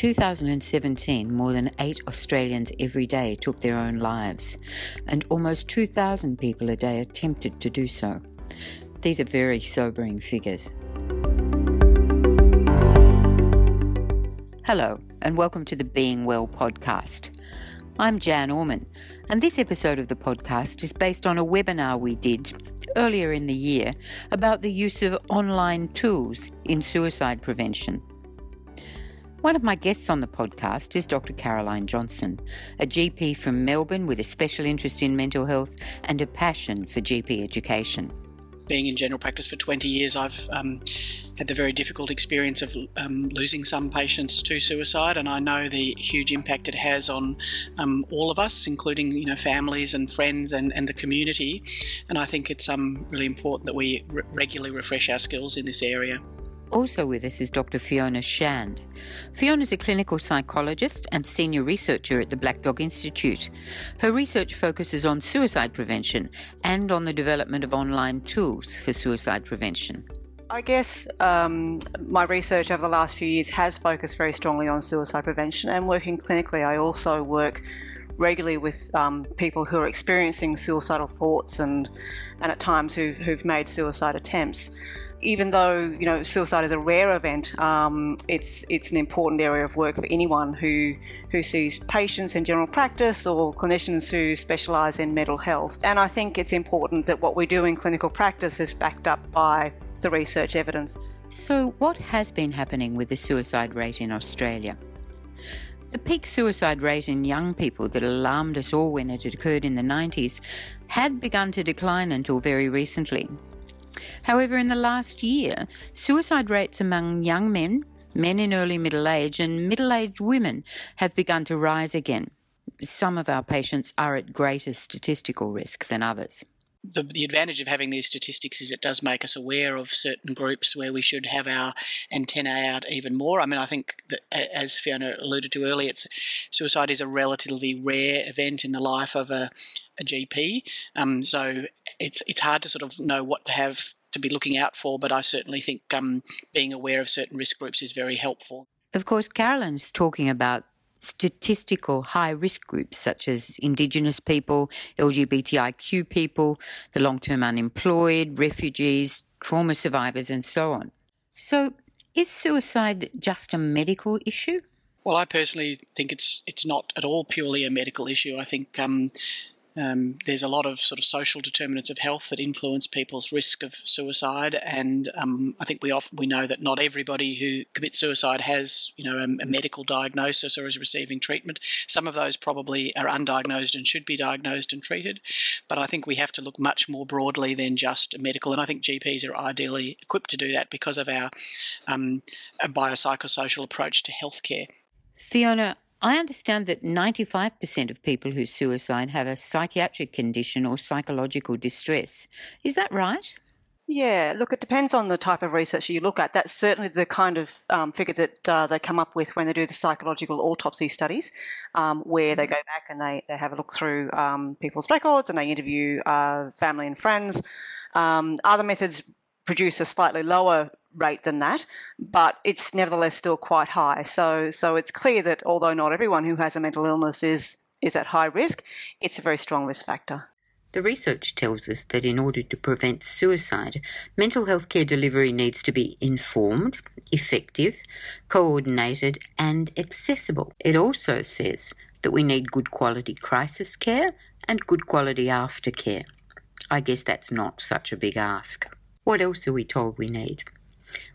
2017, more than eight Australians every day took their own lives, and almost 2,000 people a day attempted to do so. These are very sobering figures. Hello, and welcome to the Being Well podcast. I'm Jan Orman, and this episode of the podcast is based on a webinar we did earlier in the year about the use of online tools in suicide prevention. One of my guests on the podcast is Dr. Caroline Johnston, a GP from Melbourne with a special interest in mental health and a passion for GP education. Being in general practice for 20 years, I've um, had the very difficult experience of um, losing some patients to suicide, and I know the huge impact it has on um, all of us, including you know families and friends and, and the community. And I think it's um, really important that we re- regularly refresh our skills in this area. Also with us is Dr. Fiona Shand. Fiona is a clinical psychologist and senior researcher at the Black Dog Institute. Her research focuses on suicide prevention and on the development of online tools for suicide prevention. I guess um, my research over the last few years has focused very strongly on suicide prevention and working clinically. I also work regularly with um, people who are experiencing suicidal thoughts and, and at times who've, who've made suicide attempts even though you know suicide is a rare event, um, it's it's an important area of work for anyone who who sees patients in general practice or clinicians who specialise in mental health. And I think it's important that what we do in clinical practice is backed up by the research evidence. So, what has been happening with the suicide rate in Australia? The peak suicide rate in young people that alarmed us all when it occurred in the 90s had begun to decline until very recently. However, in the last year, suicide rates among young men, men in early middle age, and middle aged women have begun to rise again. Some of our patients are at greater statistical risk than others. The, the, advantage of having these statistics is it does make us aware of certain groups where we should have our antennae out even more. I mean, I think that, as Fiona alluded to earlier, it's, suicide is a relatively rare event in the life of a, a GP. Um, so it's it's hard to sort of know what to have to be looking out for, but I certainly think um, being aware of certain risk groups is very helpful. Of course, Carolyn's talking about statistical high risk groups such as Indigenous people, LGBTIQ people, the long term unemployed, refugees, trauma survivors, and so on. So, is suicide just a medical issue? Well, I personally think it's it's not at all purely a medical issue. I think um, um, there's a lot of sort of social determinants of health that influence people's risk of suicide, and um, I think we often, we know that not everybody who commits suicide has you know a, a, medical diagnosis or is receiving treatment. Some of those probably are undiagnosed and should be diagnosed and treated, but I think we have to look much more broadly than just medical, and I think GPs are ideally equipped to do that because of our um, biopsychosocial approach to healthcare. Fiona, I understand that 95% of people who suicide have a psychiatric condition or psychological distress. Is that right? Yeah, look, it depends on the type of research you look at. That's certainly the kind of um, figure that uh, they come up with when they do the psychological autopsy studies, um, where they mm-hmm. go back and they, they have a look through um, people's records and they interview uh, family and friends. Um, other methods produce a slightly lower rate than that, but it's nevertheless still quite high. So, so it's clear that although not everyone who has a mental illness is is at high risk, it's a very strong risk factor. The research tells us that in order to prevent suicide, mental health care delivery needs to be informed, effective, coordinated, and accessible. It also says that we need good quality crisis care and good quality aftercare. I guess that's not such a big ask. What else are we told we need?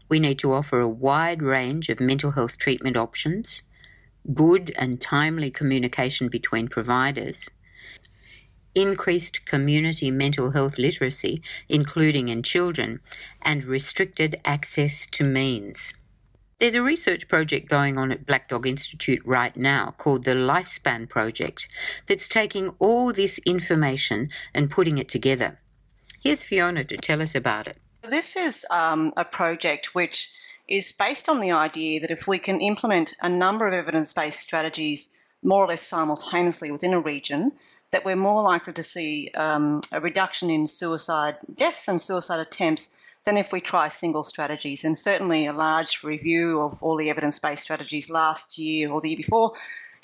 We need to offer a wide range of mental health treatment options, good and timely communication between providers, increased community mental health literacy, including in children, and restricted access to means. There's a research project going on at Black Dog Institute right now called the Lifespan Project that's taking all this information and putting it together. Here's Fiona to tell us about it. So this is um, a project which is based on the idea that if we can implement a number of evidence based strategies more or less simultaneously within a region, that we're more likely to see um, a reduction in suicide deaths and suicide attempts than if we try single strategies. And certainly, a large review of all the evidence based strategies last year or the year before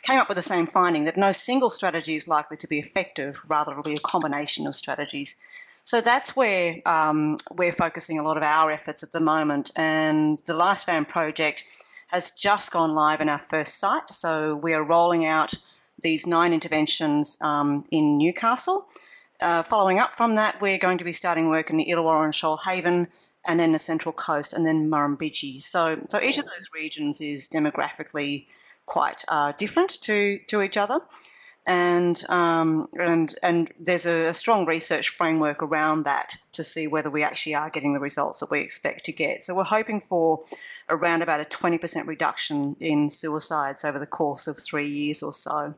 came up with the same finding that no single strategy is likely to be effective, rather, it'll be a combination of strategies. So that's where um, we're focusing a lot of our efforts at the moment. And the Lifespan project has just gone live in our first site. So we are rolling out these nine interventions um, in Newcastle. Uh, following up from that, we're going to be starting work in the Illawarra and Shoalhaven and then the Central Coast and then Murrumbidgee. So, so each of those regions is demographically quite uh, different to, to each other. And, um, and, and there's a, a strong research framework around that to see whether we actually are getting the results that we expect to get. So we're hoping for around about a 20% reduction in suicides over the course of three years or so.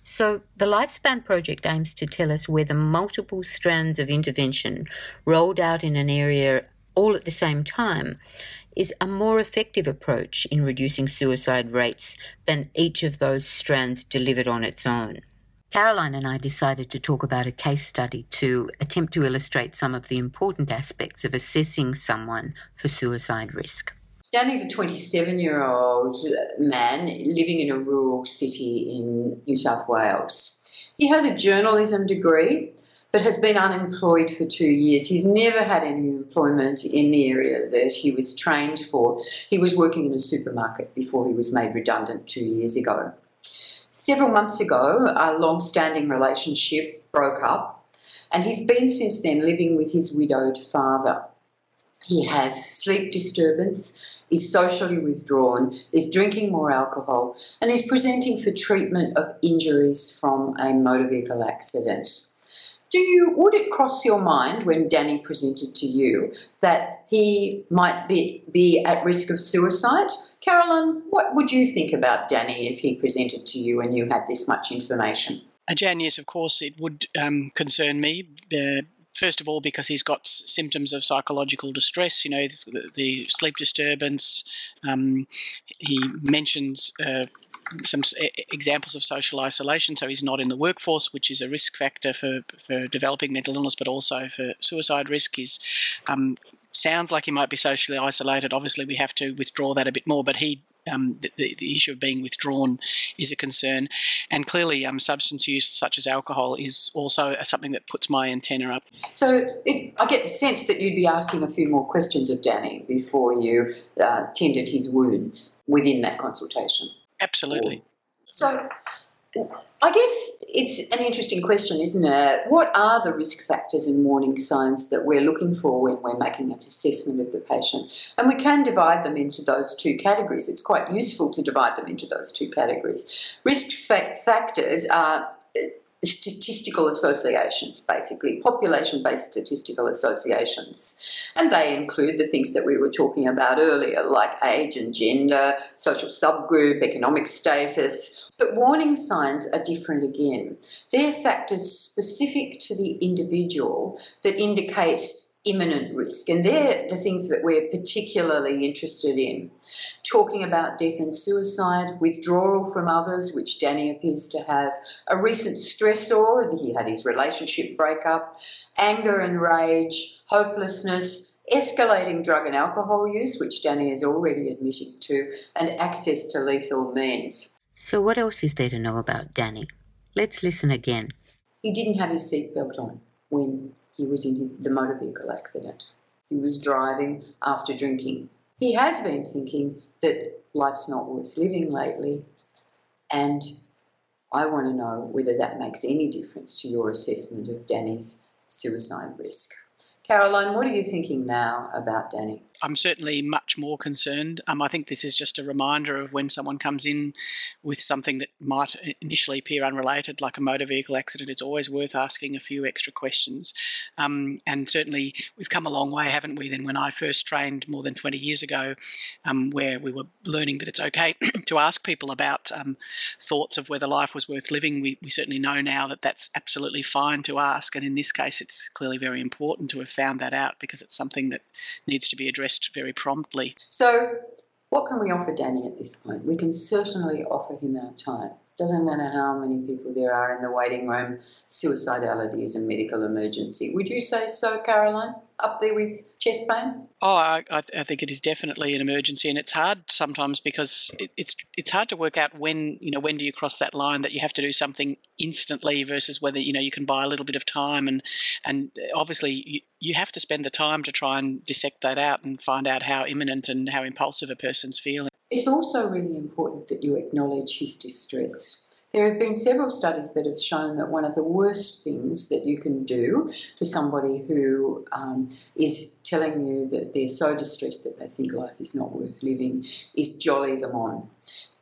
So, the Lifespan Project aims to tell us whether multiple strands of intervention rolled out in an area all at the same time is a more effective approach in reducing suicide rates than each of those strands delivered on its own. Caroline and I decided to talk about a case study to attempt to illustrate some of the important aspects of assessing someone for suicide risk. Danny's a 27 year old man living in a rural city in New South Wales. He has a journalism degree but has been unemployed for two years. He's never had any employment in the area that he was trained for. He was working in a supermarket before he was made redundant two years ago. Several months ago, a long standing relationship broke up, and he's been since then living with his widowed father. He has sleep disturbance, is socially withdrawn, is drinking more alcohol, and is presenting for treatment of injuries from a motor vehicle accident. Do you would it cross your mind when Danny presented to you that he might be, be at risk of suicide? Carolyn, what would you think about Danny if he presented to you and you had this much information? Uh, Jan, yes, of course, it would um, concern me. Uh, first of all, because he's got symptoms of psychological distress, you know, the, the sleep disturbance. Um, he mentions uh, some examples of social isolation. So he's not in the workforce, which is a risk factor for, for developing mental illness, but also for suicide risk. He's um, sounds like he might be socially isolated. Obviously, we have to withdraw that a bit more, but he um, the, the, issue of being withdrawn is a concern. And clearly, um, substance use, such as alcohol, is also something that puts my antenna up. So it, I get the sense that you'd be asking a few more questions of Danny before you uh, tended his wounds within that consultation. Absolutely. So I guess it's an interesting question, isn't it? What are the risk factors and warning signs that we're looking for when we're making an assessment of the patient? And we can divide them into those two categories. It's quite useful to divide them into those two categories. Risk factors are statistical associations, basically, population based statistical associations. And they include the things that we were talking about earlier, like age and gender, social subgroup, economic status. But warning signs are different again. They're factors specific to the individual that indicate imminent risk. And they're the things that we're particularly interested in. Talking about death and suicide, withdrawal from others, which Danny appears to have, a recent stressor, he had his relationship breakup, anger and rage, hopelessness, escalating drug and alcohol use, which Danny is already admitting to, and access to lethal means. So, what else is there to know about Danny? Let's listen again. He didn't have his seatbelt on when he was in the motor vehicle accident. He was driving after drinking. He has been thinking that life's not worth living lately, and I want to know whether that makes any difference to your assessment of Danny's suicide risk. Caroline, what are you thinking now about Danny? I'm certainly much more concerned. Um, I think this is just a reminder of when someone comes in with something that might initially appear unrelated, like a motor vehicle accident. It's always worth asking a few extra questions. Um, and certainly, we've come a long way, haven't we, than when I first trained more than 20 years ago, um, where we were learning that it's okay to ask people about um, thoughts of whether life was worth living. We, we certainly know now that that's absolutely fine to ask. And in this case, it's clearly very important to have found that out because it's something that needs to be addressed very promptly. So, what can we offer Danny at this point? We can certainly offer him our time. Doesn't matter how many people there are in the waiting room, suicidality is a medical emergency. Would you say so, Caroline? up there with chest pain? Oh, I, I, think it is definitely an emergency, and it's hard sometimes because it, it's it's hard to work out when you know when do you cross that line that you have to do something instantly versus whether you know you can buy a little bit of time, and and obviously you, you have to spend the time to try and dissect that out and find out how imminent and how impulsive a person's feeling. It's also really important that you acknowledge his distress. There have been several studies that have shown that one of the worst things that you can do for somebody who um, is telling you that they're so distressed that they think life is not worth living is jolly them on.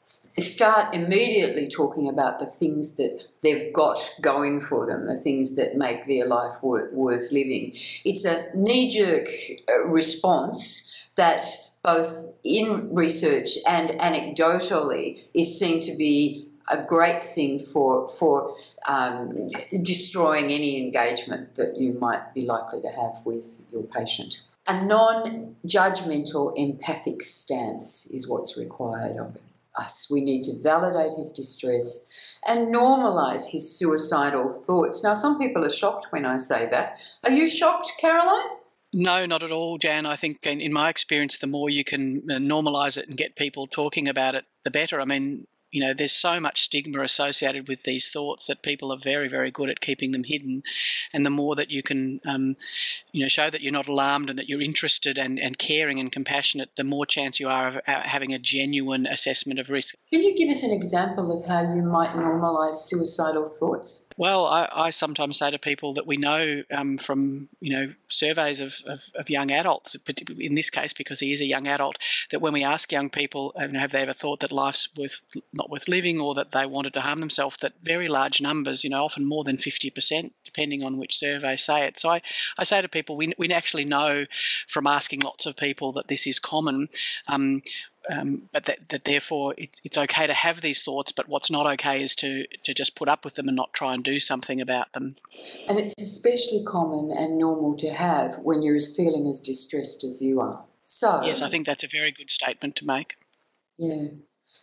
Start immediately talking about the things that they've got going for them, the things that make their life worth living. It's a knee jerk uh, response that both in research and anecdotally is seen to be a great thing for for um, destroying any engagement that you might be likely to have with your patient. A non-judgmental, empathic stance is what's required of us. We need to validate his distress and normalize his suicidal thoughts. Now, some people are shocked when I say that. Are you shocked, Caroline? No, not at all, Jan. I think, in, in my experience, the more you can uh, normalize it and get people talking about it, the better. I mean, you know, there's so much stigma associated with these thoughts that people are very, very good at keeping them hidden. And the more that you can, um, you know, show that you're not alarmed and that you're interested and, and caring and compassionate, the more chance you are of uh, having a genuine assessment of risk. Can you give us an example of how you might normalise suicidal thoughts? Well, I, I, sometimes say to people that we know um, from you know surveys of, of, of, young adults, in this case because he is a young adult, that when we ask young people, uh, have they ever thought that life's worth not worth living or that they wanted to harm themselves, that very large numbers, you know, often more than fifty percent, depending on which survey say it. So I, I say to people, we, we actually know from asking lots of people that this is common. Um, um, but that, that therefore it, it's okay to have these thoughts, but what's not okay is to, to just put up with them and not try and do something about them. And it's especially common and normal to have when you're as feeling as distressed as you are. So yes, I think that's a very good statement to make. Yeah.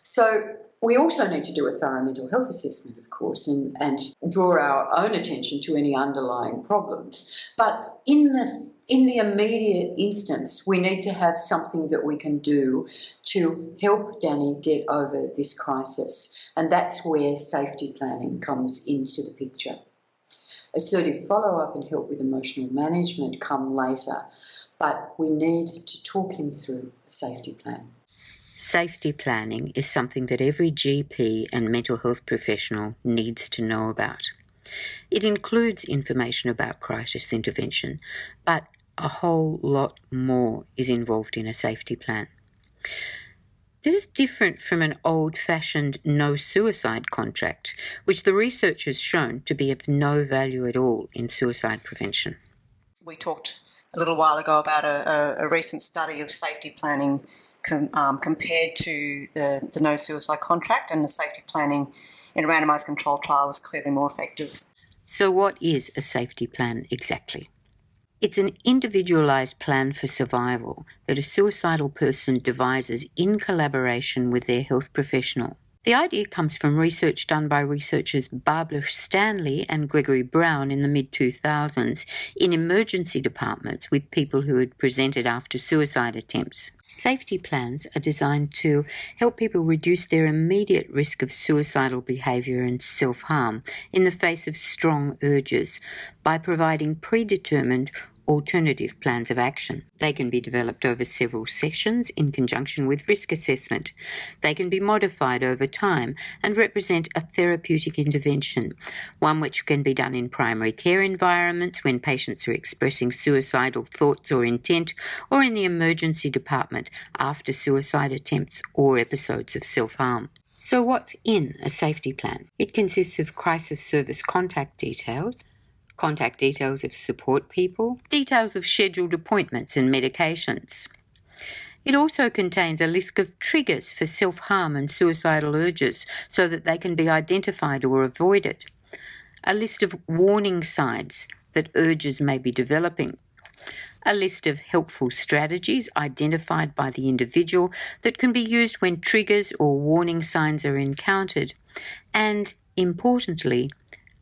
So we also need to do a thorough mental health assessment, of course, and, and draw our own attention to any underlying problems. But in the in the immediate instance, we need to have something that we can do to help Danny get over this crisis. And that's where safety planning comes into the picture. Assertive follow up and help with emotional management come later, but we need to talk him through a safety plan. Safety planning is something that every GP and mental health professional needs to know about. It includes information about crisis intervention, but a whole lot more is involved in a safety plan. This is different from an old fashioned no suicide contract, which the research has shown to be of no value at all in suicide prevention. We talked a little while ago about a, a, a recent study of safety planning com, um, compared to the, the no suicide contract, and the safety planning in a randomised controlled trial was clearly more effective. So, what is a safety plan exactly? It's an individualized plan for survival that a suicidal person devises in collaboration with their health professional. The idea comes from research done by researchers Barbara Stanley and Gregory Brown in the mid 2000s in emergency departments with people who had presented after suicide attempts. Safety plans are designed to help people reduce their immediate risk of suicidal behaviour and self harm in the face of strong urges by providing predetermined alternative plans of action. They can be developed over several sessions in conjunction with risk assessment. They can be modified over time and represent a therapeutic intervention, one which can be done in primary care environments when patients are expressing suicidal thoughts or intent, or in the emergency department after suicide attempts or episodes of self harm. So, what's in a safety plan? It consists of crisis service contact details, contact details of support people, details of scheduled appointments and medications. It also contains a list of triggers for self harm and suicidal urges so that they can be identified or avoided, a list of warning signs that urges may be developing, a list of helpful strategies identified by the individual that can be used when triggers or warning signs are encountered, and, importantly,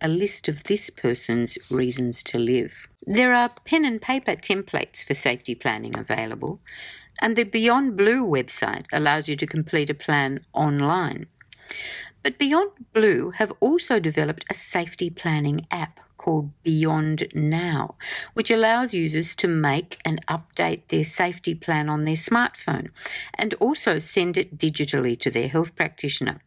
a list of this person's reasons to live. There are pen and paper templates for safety planning available, and the Beyond Blue website allows you to complete a plan online. But Beyond Blue have also developed a safety planning app called Beyond Now, which allows users to make and update their safety plan on their smartphone and also send it digitally to their health practitioner.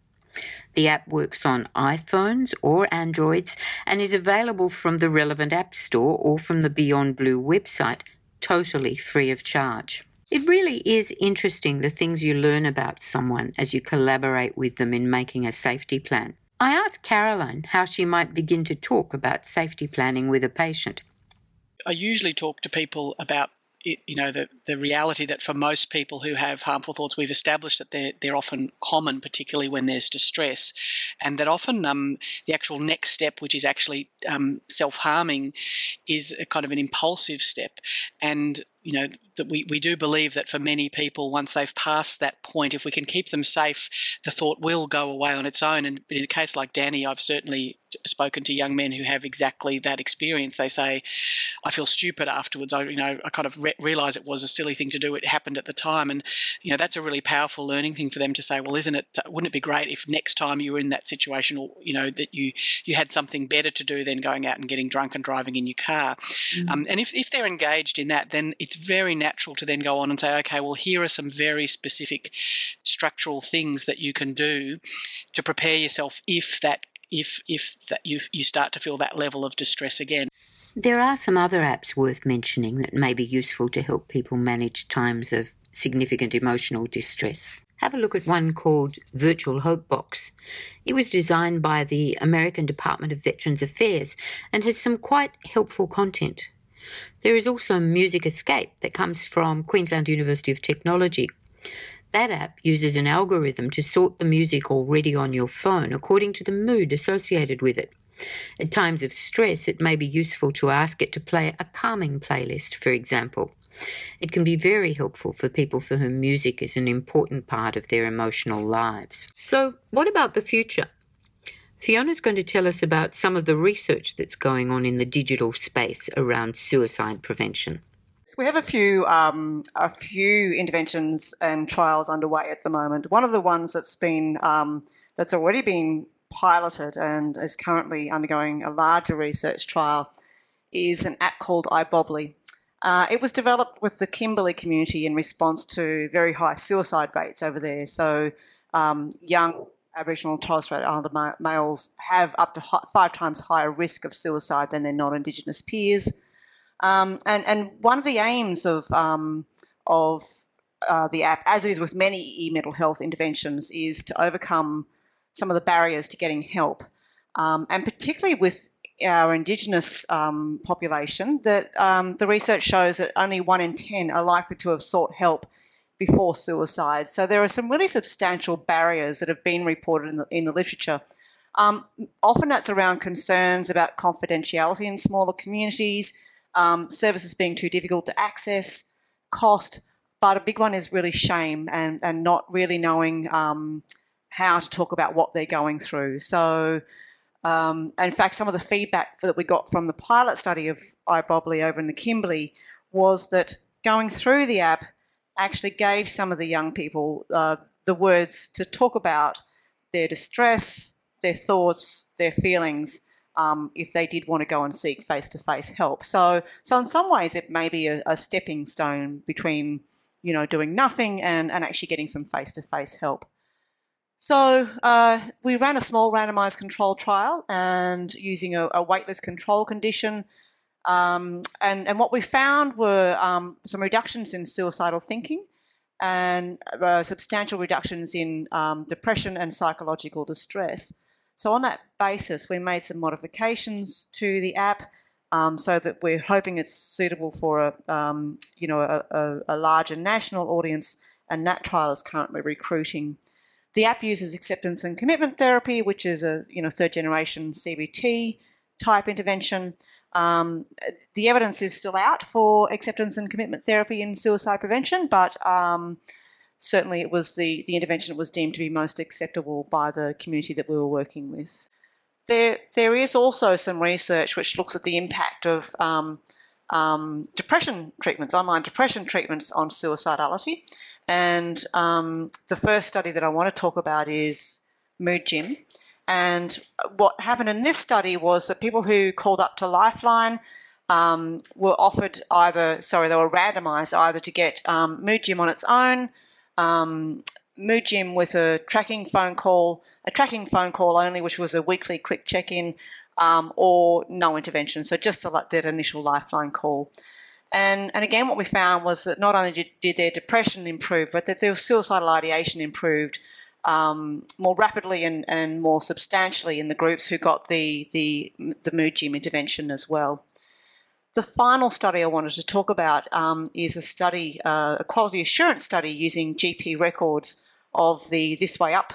The app works on iPhones or Androids and is available from the relevant App Store or from the Beyond Blue website, totally free of charge. It really is interesting the things you learn about someone as you collaborate with them in making a safety plan. I asked Caroline how she might begin to talk about safety planning with a patient. I usually talk to people about you know the the reality that for most people who have harmful thoughts, we've established that they're they're often common, particularly when there's distress, and that often um, the actual next step, which is actually um, self harming, is a kind of an impulsive step, and you know that we, we do believe that for many people once they've passed that point if we can keep them safe the thought will go away on its own. And in a case like danny i've certainly spoken to young men who have exactly that experience. They say i feel stupid afterwards. I you know i kind of re- realize it was a silly thing to do. It happened at the time. And you know that's a really powerful learning thing for them to say well isn't it wouldn't it be great if next time you were in that situation or you know that you you had something better to do than going out and getting drunk and driving in your car? Mm-hmm. um, and if, if they're engaged in that then it's it's very natural to then go on and say, okay, well, here are some very specific structural things that you can do to prepare yourself if that if if that you you start to feel that level of distress again. There are some other apps worth mentioning that may be useful to help people manage times of significant emotional distress. Have a look at one called Virtual Hope Box. It was designed by the American Department of Veterans Affairs and has some quite helpful content. There is also Music Escape that comes from Queensland University of Technology. That app uses an algorithm to sort the music already on your phone according to the mood associated with it. At times of stress, it may be useful to ask it to play a calming playlist, for example. It can be very helpful for people for whom music is an important part of their emotional lives. So, what about the future? Fiona's going to tell us about some of the research that's going on in the digital space around suicide prevention. We have a few um, a few interventions and trials underway at the moment. One of the ones that's been um, that's already been piloted and is currently undergoing a larger research trial is an app called iBobbly. Uh, it was developed with the Kimberley community in response to very high suicide rates over there. So um, young Aboriginal and Torres Strait Islander males have up to five times higher risk of suicide than their non-Indigenous peers. Um, and and one of the aims of um, of uh, the app, as it is with many e-mental health interventions, is to overcome some of the barriers to getting help, um, and particularly with our Indigenous um, population, that um, the research shows that only one in ten are likely to have sought help before suicide. So there are some really substantial barriers that have been reported in the, in the literature. Um, often that's around concerns about confidentiality in smaller communities, um, services being too difficult to access, cost, but a big one is really shame and, and not really knowing um, how to talk about what they're going through. So, um, in fact, some of the feedback that we got from the pilot study of iBobbly over in the Kimberley was that going through the app, actually gave some of the young people uh, the words to talk about their distress, their thoughts, their feelings. Um, if they did want to go and seek face-to-face help, so so in some ways it may be a, a stepping stone between you know doing nothing and, and actually getting some face-to-face help. So uh, we ran a small randomized control trial and using a, a waitlist control condition, um, and, and what we found were um, some reductions in suicidal thinking and uh, substantial reductions in um, depression and psychological distress. So, on that basis, we made some modifications to the app um, so that we're hoping it's suitable for a, um, you know, a, a, a larger national audience, and that trial is currently recruiting. The app uses acceptance and commitment therapy, which is a you know third generation CBT type intervention. Um, the evidence is still out for acceptance and commitment therapy in suicide prevention, but um, certainly it was the, the intervention that was deemed to be most acceptable by the community that we were working with. there there is also some research which looks at the impact of um, um, depression treatments, online depression treatments on suicidality. And um, the first study that I want to talk about is Mood Gym. And what happened in this study was that people who called up to Lifeline um, were offered either, sorry, they were randomized either to get um, Mood Gym on its own, um, Mood Gym with a tracking phone call, a tracking phone call only, which was a weekly quick check in, um, or no intervention. So just that initial lifeline call. And, and again, what we found was that not only did, did their depression improve, but that their suicidal ideation improved um, more rapidly and, and more substantially in the groups who got the, the, the mood gym intervention as well. The final study I wanted to talk about um, is a study, uh, a quality assurance study using GP records of the This Way Up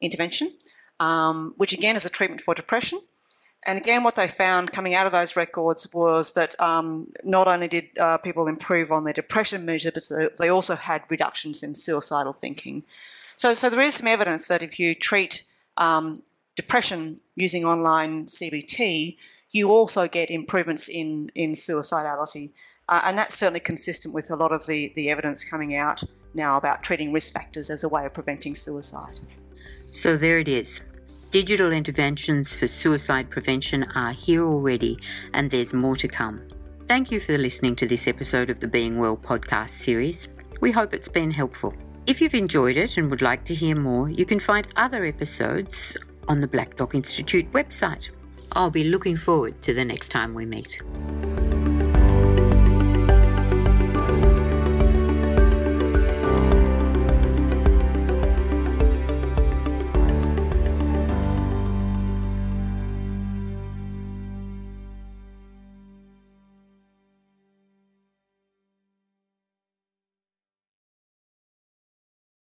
intervention, um, which again is a treatment for depression. And again, what they found coming out of those records was that um, not only did uh, people improve on their depression measure, but they also had reductions in suicidal thinking. So, so there is some evidence that if you treat um, depression using online CBT, you also get improvements in, in suicidality. Uh, and that's certainly consistent with a lot of the, the evidence coming out now about treating risk factors as a way of preventing suicide. So there it is. Digital interventions for suicide prevention are here already, and there's more to come. Thank you for listening to this episode of the Being Well podcast series. We hope it's been helpful. If you've enjoyed it and would like to hear more, you can find other episodes on the Black Dog Institute website. I'll be looking forward to the next time we meet.